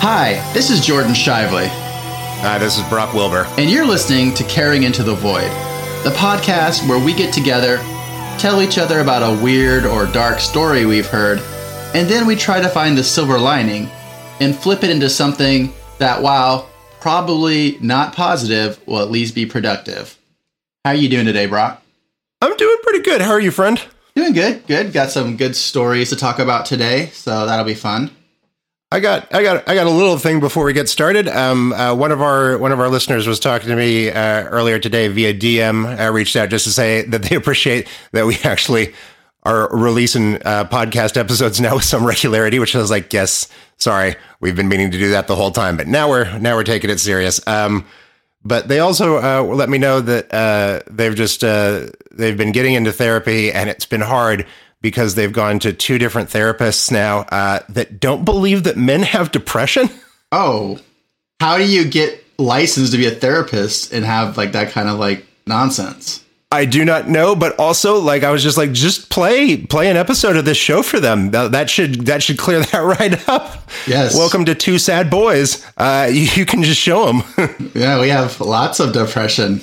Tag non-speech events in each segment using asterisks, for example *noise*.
Hi, this is Jordan Shively, Hi, this is Brock Wilbur. and you're listening to Caring Into the Void, the podcast where we get together, tell each other about a weird or dark story we've heard, and then we try to find the silver lining and flip it into something that, while probably not positive, will at least be productive. How are you doing today, Brock? I'm doing pretty good. How are you, friend? Doing good, good. Got some good stories to talk about today, so that'll be fun. I got, I got, I got a little thing before we get started. Um, uh, one of our one of our listeners was talking to me uh, earlier today via DM. Uh, reached out just to say that they *laughs* appreciate that we actually are releasing uh, podcast episodes now with some regularity. Which I was like, yes, sorry, we've been meaning to do that the whole time, but now we're now we're taking it serious. Um, but they also uh, let me know that uh, they've just uh, they've been getting into therapy and it's been hard because they've gone to two different therapists now uh, that don't believe that men have depression. *laughs* Oh, how do you get licensed to be a therapist and have like that kind of like nonsense? I do not know, but also like I was just like, just play play an episode of this show for them. That, that should that should clear *laughs* that right up. Yes. Welcome to Two Sad Boys. Uh, you, you can just show them. *laughs* Yeah, we have lots of depression.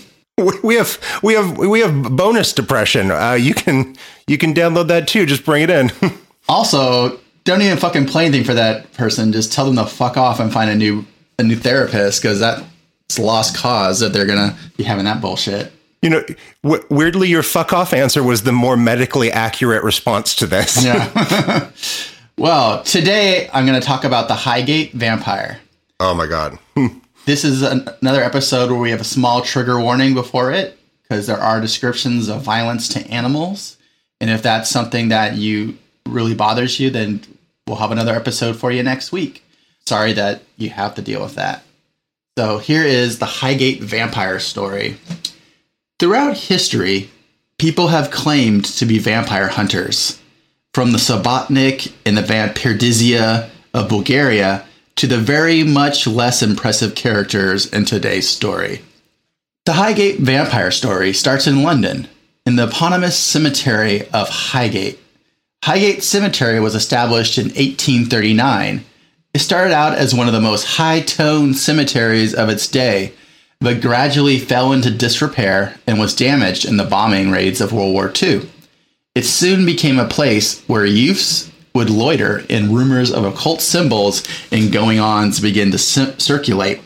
we have we have we have bonus depression. Uh, you can you can download that too. Just bring it in. *laughs* Also, don't even fucking play anything for that person. Just tell them to fuck off and find a new a new therapist because that's lost cause that they're gonna be having that bullshit. You know, w- weirdly, your fuck off answer was the more medically accurate response to this. Yeah. *laughs* well, today I'm gonna talk about the Highgate vampire. Oh my god. *laughs* This is an- another episode where we have a small trigger warning before it because there are descriptions of violence to animals. And if that's something that you really bothers you, then we'll have another episode for you next week. Sorry that you have to deal with that. So here is the Highgate vampire story. Throughout history, people have claimed to be vampire hunters. From the Sobotnik and the Vampirdizia of Bulgaria to the very much less impressive characters in today's story. The Highgate vampire story starts in London, in the eponymous cemetery of Highgate. Highgate Cemetery was established in 1839. It started out as one of the most high toned cemeteries of its day, but gradually fell into disrepair and was damaged in the bombing raids of World War II. It soon became a place where youths would loiter and rumors of occult symbols and going ons began to cir- circulate.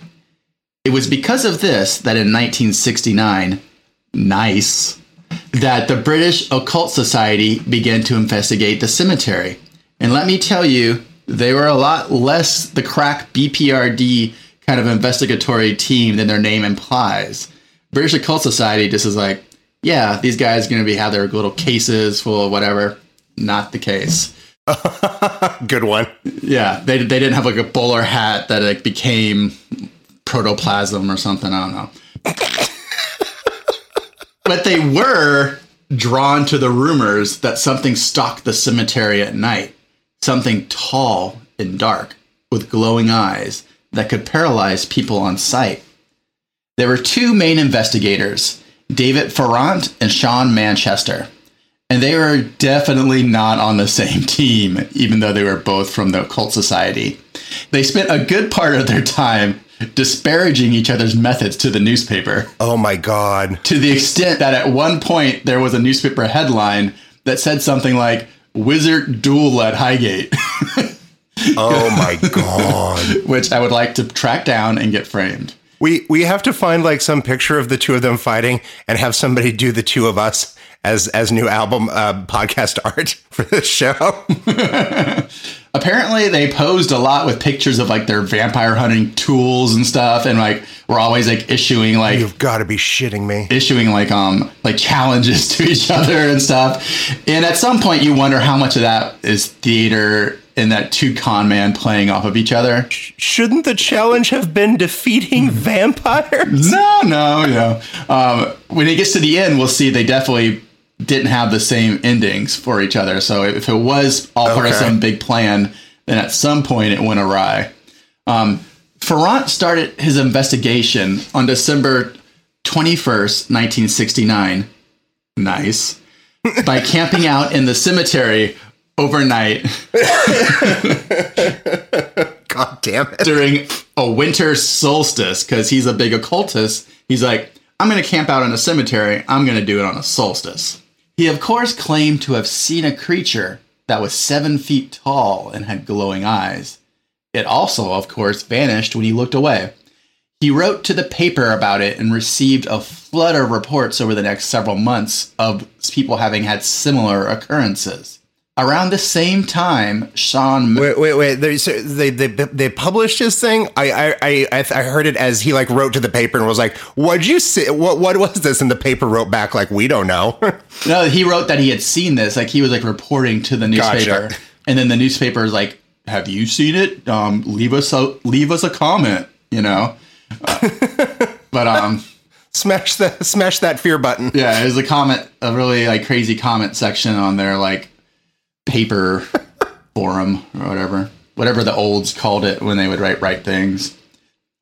It was because of this that in 1969, nice, that the British Occult Society began to investigate the cemetery. And let me tell you, they were a lot less the crack BPRD kind of investigatory team than their name implies. British Occult Society just is like, yeah, these guys are going to be have their little cases full of whatever. Not the case. *laughs* Good one. Yeah, they, they didn't have like a bowler hat that like became protoplasm or something. I don't know. *laughs* but they were drawn to the rumors that something stalked the cemetery at night. Something tall and dark with glowing eyes that could paralyze people on sight. There were two main investigators, David Farrant and Sean Manchester. And they were definitely not on the *laughs* same team, even though they were both from the occult society. They spent a good part of their time disparaging each other's methods to the newspaper, Oh my god. to the extent that at one point there was a newspaper headline that said something like, Wizard Duel at Highgate, *laughs* *laughs* Oh my god. which I would like to track down and get framed. We we have to find like some picture of the two of them fighting and have somebody do the two of us as as new album uh, podcast *laughs* art for this show. *laughs* apparently they posed a lot with pictures of like their vampire hunting tools and stuff and like we're always like issuing like You've got to be shitting me. issuing like um like challenges to each other and stuff and at some point you wonder how much of that is theater and that two con man playing off of each other Shouldn't the challenge have been defeating *laughs* vampires? no no no um when it gets to the end we'll see they definitely didn't have the same endings for each other so if it was all part of some big plan then at some point it went awry um Farrant started his investigation on December 21st, 1969. Nice. By camping out in the cemetery overnight *laughs* God damn it. during a winter solstice because he's a big occultist. He's like, I'm going to camp out in a cemetery. I'm going to do it on a solstice. He, of course, claimed to have seen a creature that was seven feet tall and had glowing eyes. It also, of course, vanished when he looked away. He wrote to the paper about it and received a flood of reports over the next several months of people having had similar occurrences. Around the same time, Sean. Wait, wait, wait. They, so they, they, they published his thing. I, I, I, I heard it as he like wrote to the paper and was like, "What'd you see? What, what was this?" And the paper wrote back like, "We don't know." *laughs* No, he wrote that he had seen this. Like he was like reporting to the newspaper, Gotcha. and then the newspaper is like, "Have you seen it? Um, leave us a leave us a comment." You know, Uh, but um, *laughs* smash the smash that fear button. yeah, it was a comment, a really like crazy comment section on there, like paper *laughs* forum or whatever, whatever the olds called it when they would write write things.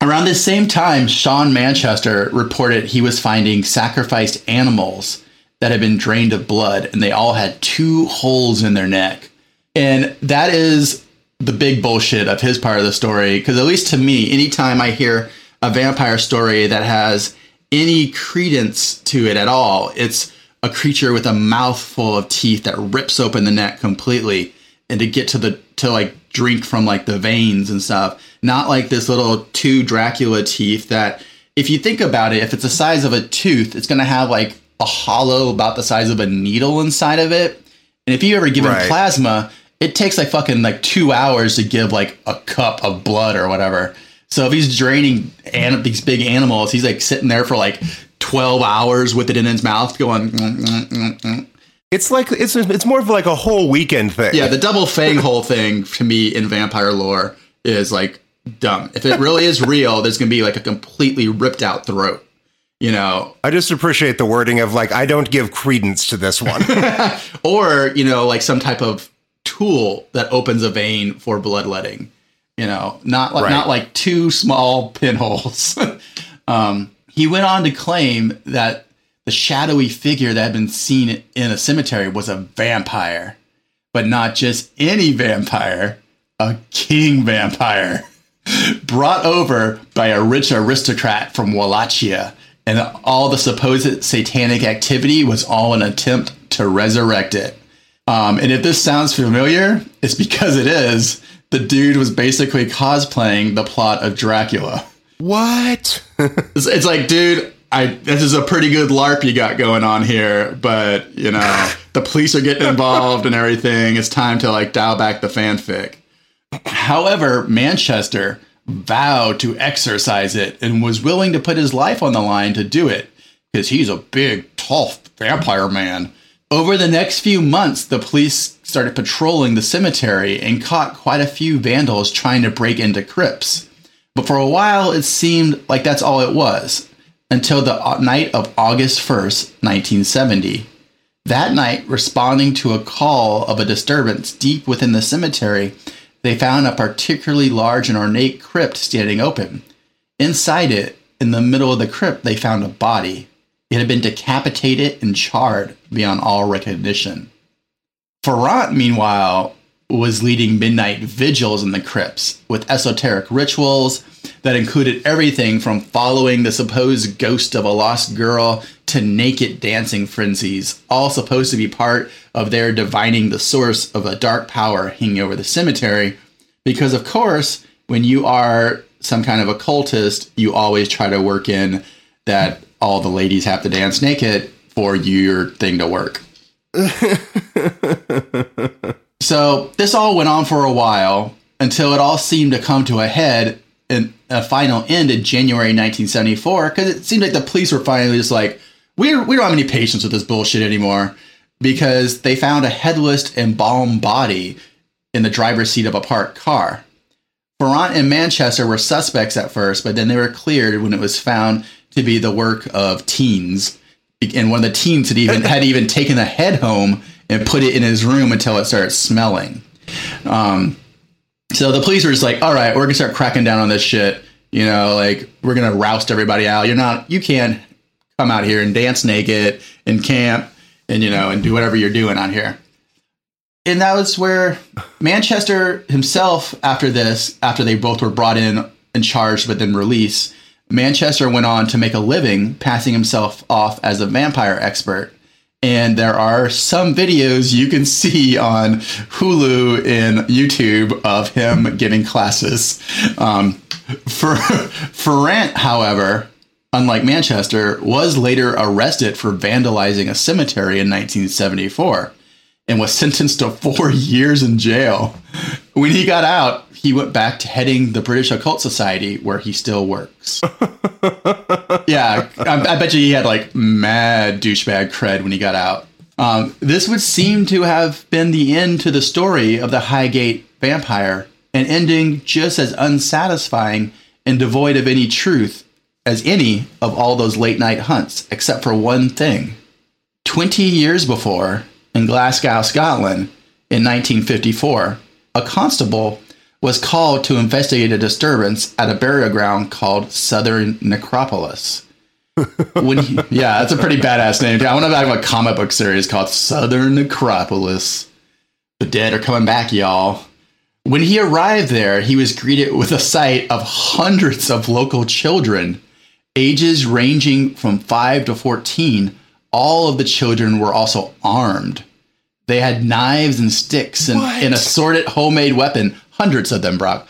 Around this same time, Sean Manchester reported he was finding sacrificed animals that had been drained of blood, and they all had two holes in their neck. And that is the big bullshit of his part of the story. Because at least to me, anytime I hear a vampire story that has any credence to it at all, it's a creature with a mouthful of teeth that rips open the neck completely, and to get to the to like drink from like the veins and stuff. Not like this little two Dracula teeth that, if you think about it, if it's the size of a tooth, it's going to have like a hollow about the size of a needle inside of it. And if you ever give him Right. plasma, it takes like fucking like two hours to give like a cup of blood or whatever. So if he's draining an- these big animals, he's like sitting there for like 12 hours with it in his mouth going, mm, mm, mm. It's like it's it's more of like a whole weekend thing. yeah, the double fang hole thing to me in vampire lore is like dumb. If it really is real, there's going to be like a completely ripped out throat. You know, I just appreciate the wording of like I don't give credence to this one. *laughs* or you know like some type of tool that opens a vein for bloodletting you know not like Right. not like two small pinholes *laughs* um, he went on to claim that the shadowy figure that had been seen in a cemetery was a vampire but not just any vampire a king vampire *laughs* brought over by a rich aristocrat from Wallachia, and all the supposed satanic activity was all an attempt to resurrect it. Um, and if this sounds familiar, it's because it is. The dude was basically cosplaying the plot of Dracula. What? *laughs* It's, it's like, dude, I this is a pretty good LARP you got going on here, but you know *laughs* the police are getting involved and everything. It's time to like dial back the fanfic. However, Manchester vowed to exercise it and was willing to put his life on the line to do it because he's a big, tough vampire man. Over the next few months, the police started patrolling the cemetery and caught quite a few vandals trying to break into crypts. But for a while, it seemed like that's all it was until the night of August 1st, 1970. That night, responding to a call of a disturbance deep within the cemetery, they found a particularly large and ornate crypt standing open. Inside it, in the middle of the crypt, they found a body. It had been decapitated and charred beyond all recognition. Farrant, meanwhile, was leading midnight vigils in the crypts with esoteric rituals that included everything from following the supposed ghost of a lost girl to naked dancing frenzies, all supposed to be part of their divining the source of a dark power hanging over the cemetery. Because, of course, when you are some kind of occultist, you always try to work in that all the ladies have to dance naked for your thing to work. *laughs* So this all went on for a while until it all seemed to come to a head and a final end in January 1974 because it seemed like the police were finally just like, we, we don't have any patience with this bullshit anymore because they found a headless embalmed body in the driver's seat of a parked car. Farrant and Manchester were suspects at first, but then they were cleared when it was found to be the work of teens. And one of the teens had even *laughs* had even taken the head home and put it in his room until it started smelling. Um, so the police were just like, "All right, we're gonna start cracking down on this shit. You know, like we're gonna roust everybody out. You're not, you can't come out here and dance naked and camp and you know and do whatever you're doing out here." And that was where Manchester himself, after this, after they both were brought in and charged but then released, Manchester went on to make a living passing himself off as a vampire expert. And there are some videos you can see on Hulu and YouTube of him giving classes. Um, for *laughs* Farrant, however, unlike Manchester, was later arrested for vandalizing a cemetery in 1974 and was sentenced to four *laughs* years in jail. When he got out, he went back to heading the British Occult Society, where he still works. *laughs* yeah, I, I, bet you he had like mad douchebag cred when he got out. Um, this would seem to have been the end to the story of the Highgate vampire, an ending just as unsatisfying and devoid of any truth as any of all those late night hunts, except for one thing. 20 years before, in Glasgow, Scotland, in 1954, a constable was called to investigate a disturbance at a burial ground called Southern Necropolis. *laughs* when he, yeah, that's a pretty badass name. I want to have a comic book series called Southern Necropolis. The dead are coming back, y'all. When he arrived there, he was greeted with a sight of hundreds of local children, ages ranging from 5 to 14. All of the children were also armed. They had knives and sticks and an assorted homemade weapon. Hundreds of them brought,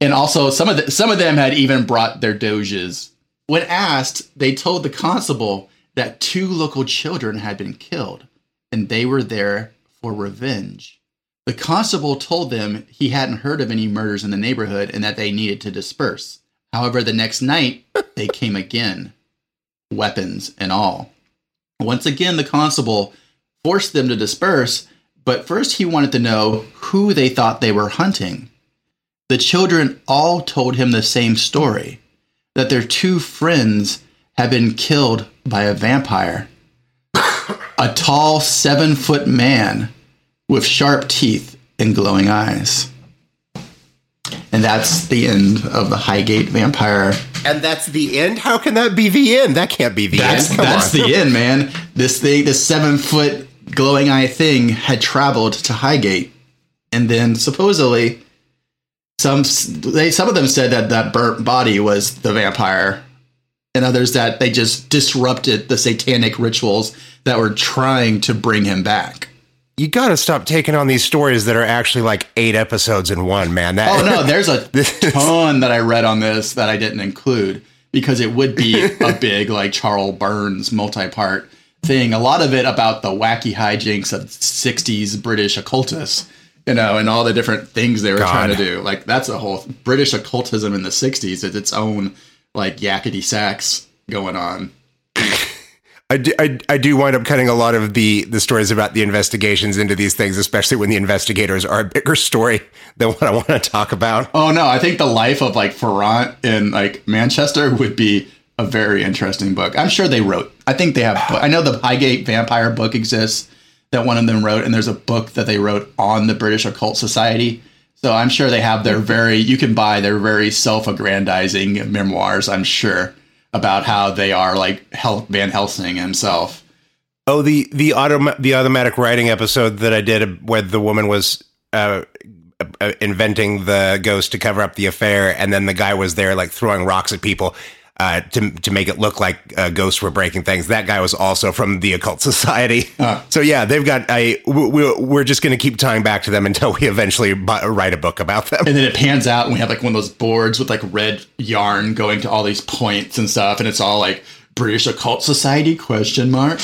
and also some of the, some of them had even brought their doges. When asked, they told the constable that two local children had been killed, and they were there for revenge. The constable told them he hadn't heard of any murders in the neighborhood and that they needed to disperse. However, the next night they came again, weapons and all. Once again, the constable forced them to disperse, but first he wanted to know who they thought they were hunting. The children all told him the same story that their two friends had been killed by a vampire. a tall, seven foot man with sharp teeth and glowing eyes. And that's the end of the Highgate Vampire. And that's the end? How can that be the end? That can't be the that's, end. Come that's on. the end, man. This thing, this seven foot glowing eye thing had traveled to Highgate, and then supposedly some they some of them said that that burnt body was the vampire, and others that they just disrupted the satanic rituals that were trying to bring him back. You got to stop taking on these stories that are actually like eight episodes in one, man. That, oh no, *laughs* there's a ton that I read on this that I didn't include because it would be a *laughs* big like Charles Burns multi-part thing. A lot of it about the wacky hijinks of 60s British occultists, you know, and all the different things they were God. trying to do. Like that's a whole British occultism in the 60s. It's its own like yakety sax going on. *laughs* I do, I, I do wind up cutting a lot of the the stories about the investigations into these things, especially when the investigators are a bigger story than what I want to talk about. Oh no, I think the life of like Farrant in like Manchester would be a very interesting book. I'm sure they wrote. I think they have. I know the Highgate Vampire book exists that one of them wrote, and there's a book that they wrote on the British Occult Society. So I'm sure they have their very. You can buy their very self-aggrandizing memoirs. I'm sure about how they are like Hel- Van Helsing himself. Oh, the the autom- the automatic writing episode that I did where the woman was uh, uh, inventing the ghost to cover up the affair, and then the guy was there like throwing rocks at people uh, to to make it look like uh, ghosts were breaking things. That guy was also from the occult *laughs* society. Uh. So yeah, they've got. I we, we're just going to keep tying back to them until we eventually write a book about them. And then it pans out, and we have like one of those boards with like red yarn going to all these points and stuff, and it's all like British occult society question mark.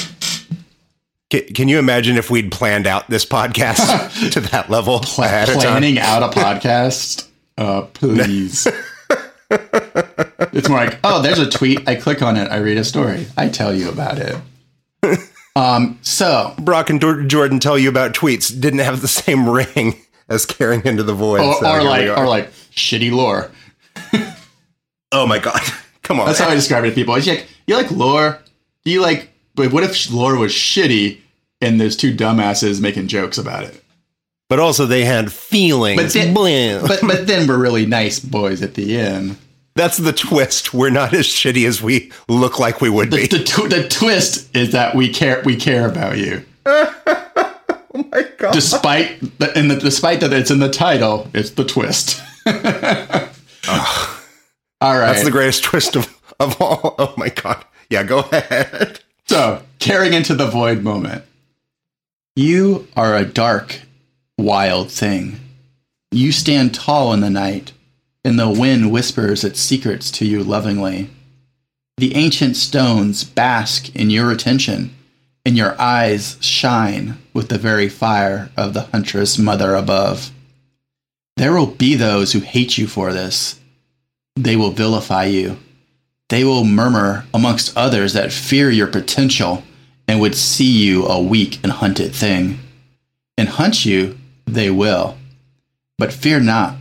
Can, can you imagine if we'd planned out this podcast *laughs* to that level? planning out a podcast, uh, *laughs* please. *laughs* it's more like, oh, there's a tweet. I click on it. I read a story. I tell you about it. *laughs* Um, so Brock and Jordan tell you about tweets didn't have the same *laughs* ring as caring into the void. Or, so or like, or like shitty lore. oh my god! Come on. That's how I describe it to people. It's like, you like lore? Do you like? But what if lore was shitty and there's two dumbasses making jokes about it? But also they had feelings. But then, but, but then we're really nice boys at the end. That's the twist. We're not as shitty as we look like we would the, be. The, tw- the twist is that we care. We care about you. *laughs* Oh my god! Despite the, in the despite that it's in the title, it's the twist. *laughs* Oh, All right. that's the greatest twist of, of all. Oh my god! Yeah, go ahead. So, caring into the void moment. You are a dark, wild thing. You stand tall in the night, and the wind whispers its secrets to you lovingly. The ancient stones bask in your attention, and your eyes shine with the very fire of the huntress mother above. There will be those who hate you for this. They will vilify you. They will murmur amongst others that fear your potential and would see you a weak and hunted thing. And hunt you they will. But fear not,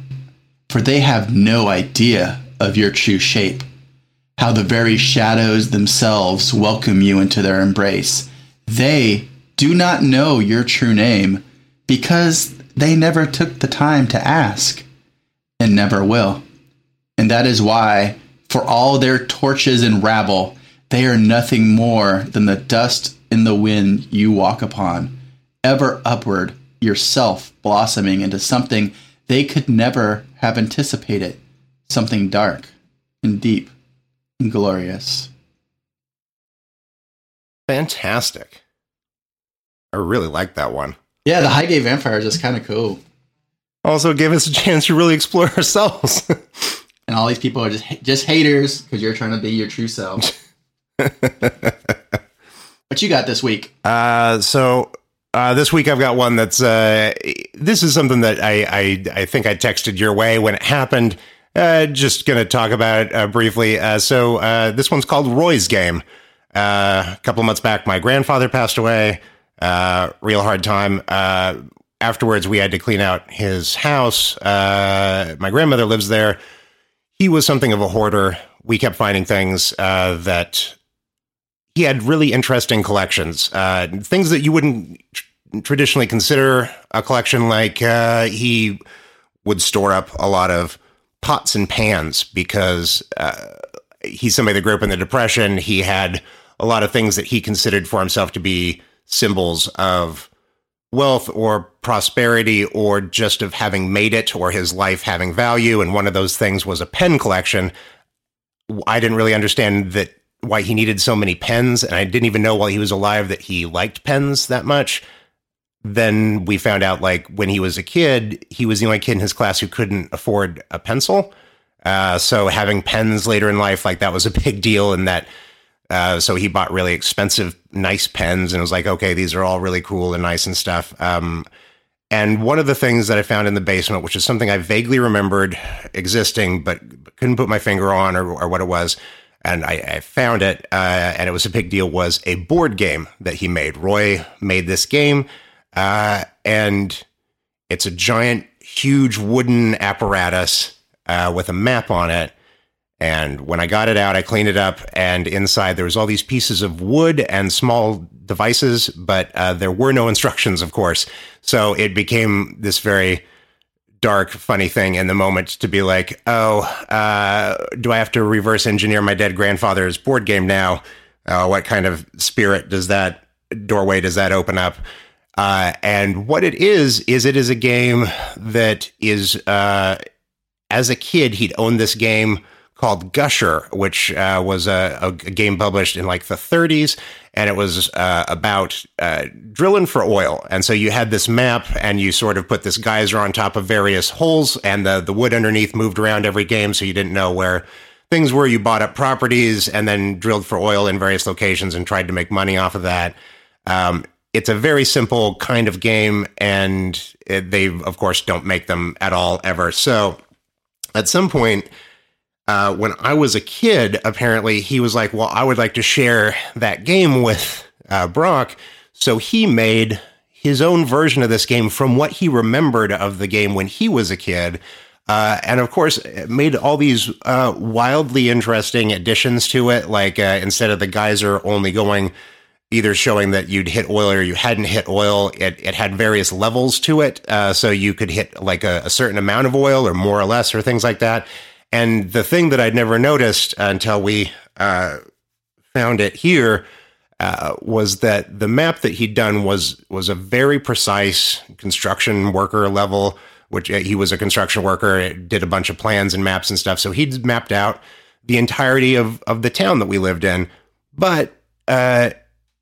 for they have no idea of your true shape, how the very shadows themselves welcome you into their embrace. They do not know your true name because they never took the time to ask and never will. And that is why, for all their torches and rabble, they are nothing more than the dust in the wind you walk upon, ever upward, yourself blossoming into something they could never have anticipated, something dark and deep and glorious. Fantastic. I really like that one. Yeah, the Highgate Vampire is just kind of cool. Also, gave us a chance to really explore ourselves. *laughs* And all these people are just just haters because you're trying to be your true self. *laughs* what you got this week? Uh, so uh, this week I've got one that's uh, this is something that I, I I think I texted your way when it happened. Uh, just going to talk about it uh, briefly. Uh, so uh, this one's called Roy's Game. A couple months back, my grandfather passed away. Real hard time. Afterwards, we had to clean out his house. My grandmother lives there. He was something of a hoarder. We kept finding things that he had really interesting collections, uh, things that you wouldn't tr- traditionally consider a collection. Like uh, he would store up a lot of pots and pans because uh, he's somebody that grew up in the Depression. He had a lot of things that he considered for himself to be symbols of wealth or prosperity or just of having made it or his life having value. And one of those things was a pen collection. I didn't really understand that why he needed so many pens, and I didn't even know while he was alive that he liked pens that much. Then we found out, like when he was a kid, he was the only kid in his class who couldn't afford a pencil. Uh, so having pens later in life, like that was a *laughs* big deal, and that uh, so he bought really expensive, nice pens, and was like, okay, these are all really cool and nice and stuff. Um, and one of the things that I found in the basement, which is something I vaguely remembered existing, but couldn't put my finger on or, or what it was, and I, I found it, uh, and it was a big deal, was a board game that he made. Roy made this game, uh, and it's a giant, huge wooden apparatus uh, with a map on it. And when I got it out, I cleaned it up, and inside there was all these pieces of wood and small devices, but uh, there were no *laughs* instructions, of course. So it became this very dark, funny thing in the moment to be like, oh, uh, do I have to reverse engineer my dead grandfather's board game now? Uh, what kind of spirit does that doorway does that open up? Uh, and what it is is it is a game that is uh, as a kid he'd owned this game called Gusher, which uh, was a, a, game published in like the 30s, and it was uh, about uh, drilling for oil. And so you had this map, and you sort of put this geyser on top of various holes, and the the wood underneath moved around every game, so you didn't know where things were. You bought up properties and then drilled for oil in various locations and tried to make money off of that. Um, it's a very simple kind of game, and it, they, of course, don't make them at all ever. So at some point, uh, when I was a kid, apparently he was like, Well, I would like to share that game with uh, Brock. So he made his own version of this game from what he remembered of the game when he was a kid. Uh, and of course, made all these uh, wildly interesting additions to it. Like uh, instead of the geyser only going either showing that you'd hit oil or you hadn't hit oil, it, it had various levels to it. Uh, so you could hit like a, a certain amount of oil or more or less or things like that. And the thing that I'd never noticed until we uh, found it here uh, was that the map that he'd done was was a very precise construction worker level. Which uh, he was a construction worker, did a bunch of plans and maps and stuff. So he'd mapped out the entirety of of the town that we lived in. But uh,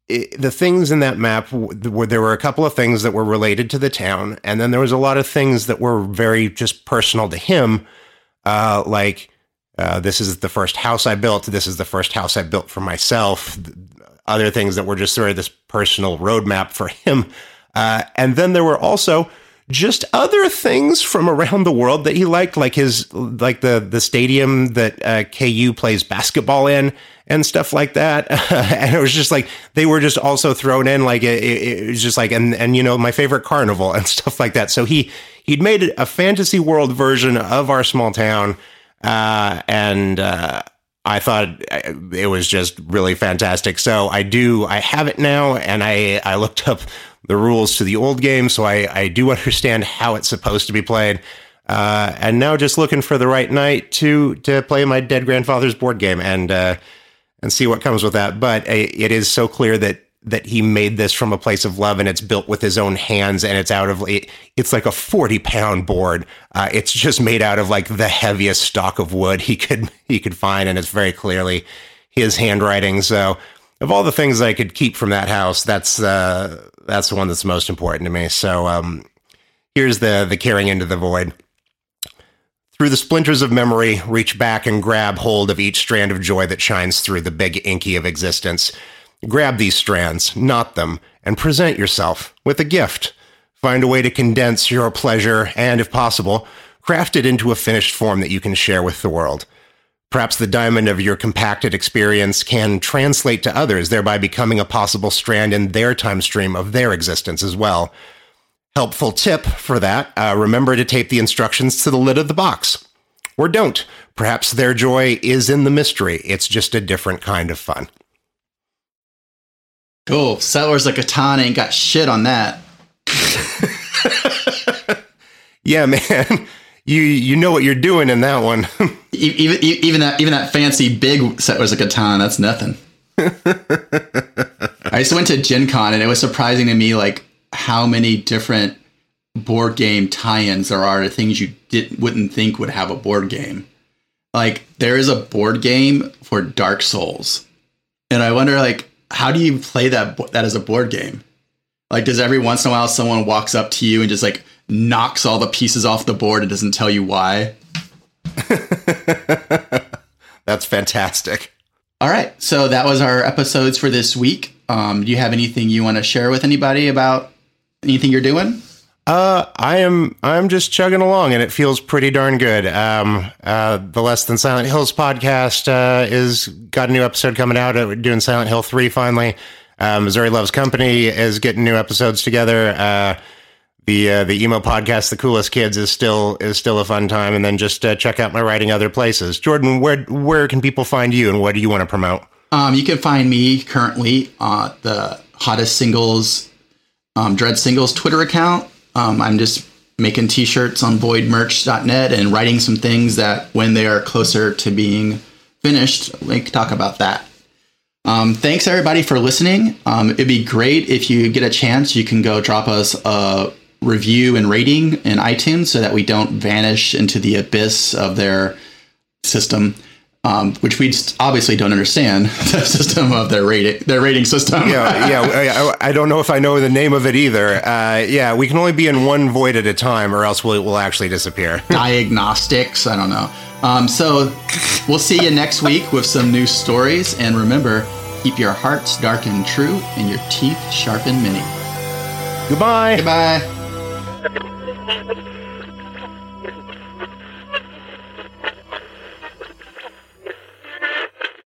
it, the things in that map were there were a couple of things that were related to the town, and then there was a lot of things that were very just personal to him, uh, like. Uh, this is the first house I built. This is the first house I built for myself other things that were just sort of this personal roadmap for him. Uh, and then there were also just other things from around the world that he liked, like his like the the stadium that uh, KU plays basketball in and stuff like that. *laughs* and it was just like they were just also thrown in, like it, it, was just like and and you know my favorite carnival and *laughs* stuff like that. So he he'd made a fantasy world version of our small town, uh, and uh, I thought uh, it was just really fantastic. So I do, I have it now, and I I looked up the rules to the old game, so I I do *laughs* understand how it's supposed to be played. Uh, and now just looking for the right night to to play my dead grandfather's board game and uh, and see what comes with that. But uh, it is so clear that that he made this from a place of love and it's built with his own hands and it's out of it, it's like a 40 pound board uh, it's just made out of like the heaviest stock of wood he could he could find and it's very clearly his handwriting so of all the things i could keep from that house that's uh that's the one that's most important to me so um here's the the caring into the void through the splinters of memory reach back and grab hold of each strand of joy that shines through the big inky of existence Grab these strands, knot them, and present yourself with a gift. Find a way to condense your pleasure and, if possible, craft it into a finished form that you can share with the world. Perhaps the diamond of your compacted experience can translate to others, thereby becoming a possible strand in their time stream of their existence as well. Helpful tip for that uh, remember to tape the instructions to the lid of the box. Or don't. Perhaps their joy is in the mystery, it's just a different kind of fun. Cool. Settlers of Catan ain't got shit on that. *laughs* yeah, man. You you know what you're doing in that one. *laughs* even even that even that fancy big set was a Catan, that's nothing. *laughs* I just went to Gen Con and it was surprising to me like how many different board game tie-ins there are to things you didn't wouldn't think would have a board game. Like there is a board game for Dark Souls. And I wonder like how do you play that that as a board game? Like, does every once in a while someone walks up to you and just like knocks all the pieces off the board and doesn't tell you why? *laughs* That's fantastic. All right, so that was our episodes for this week. Um, do you have anything you want to share with anybody about anything you're doing? Uh, I am. I'm just chugging along, and it feels pretty darn good. Um, uh, the Less Than Silent Hills podcast uh, is got a new episode coming out. We're doing Silent Hill three finally. Um, Missouri Loves Company is getting new episodes together. Uh, the uh, the emo podcast, The Coolest Kids, is still is still a fun time. And then just uh, check out my writing other places. Jordan, where where can people find you, and what do you want to promote? Um, you can find me currently on the hottest singles, um, Dread Singles Twitter account. Um, I'm just making t-shirts on voidmerch.net and writing some things that when they are closer to being finished, we can talk about that. Um, thanks everybody for listening. Um, it'd be great if you get a chance, you can go drop us a review and rating in iTunes so that we don't vanish into the abyss of their system um, which we obviously don't understand *laughs* the system of their rating, their rating system. yeah, *laughs* yeah. I, I, don't know if I know the name of it either. Uh, yeah, we can only be in one void at a time, or else we'll, we'll actually disappear. *laughs* Diagnostics. I don't know. Um, so we'll see you next week with some new stories, and remember, keep your hearts dark and true, and your teeth sharp and many. Goodbye. Goodbye. Thank *laughs* you.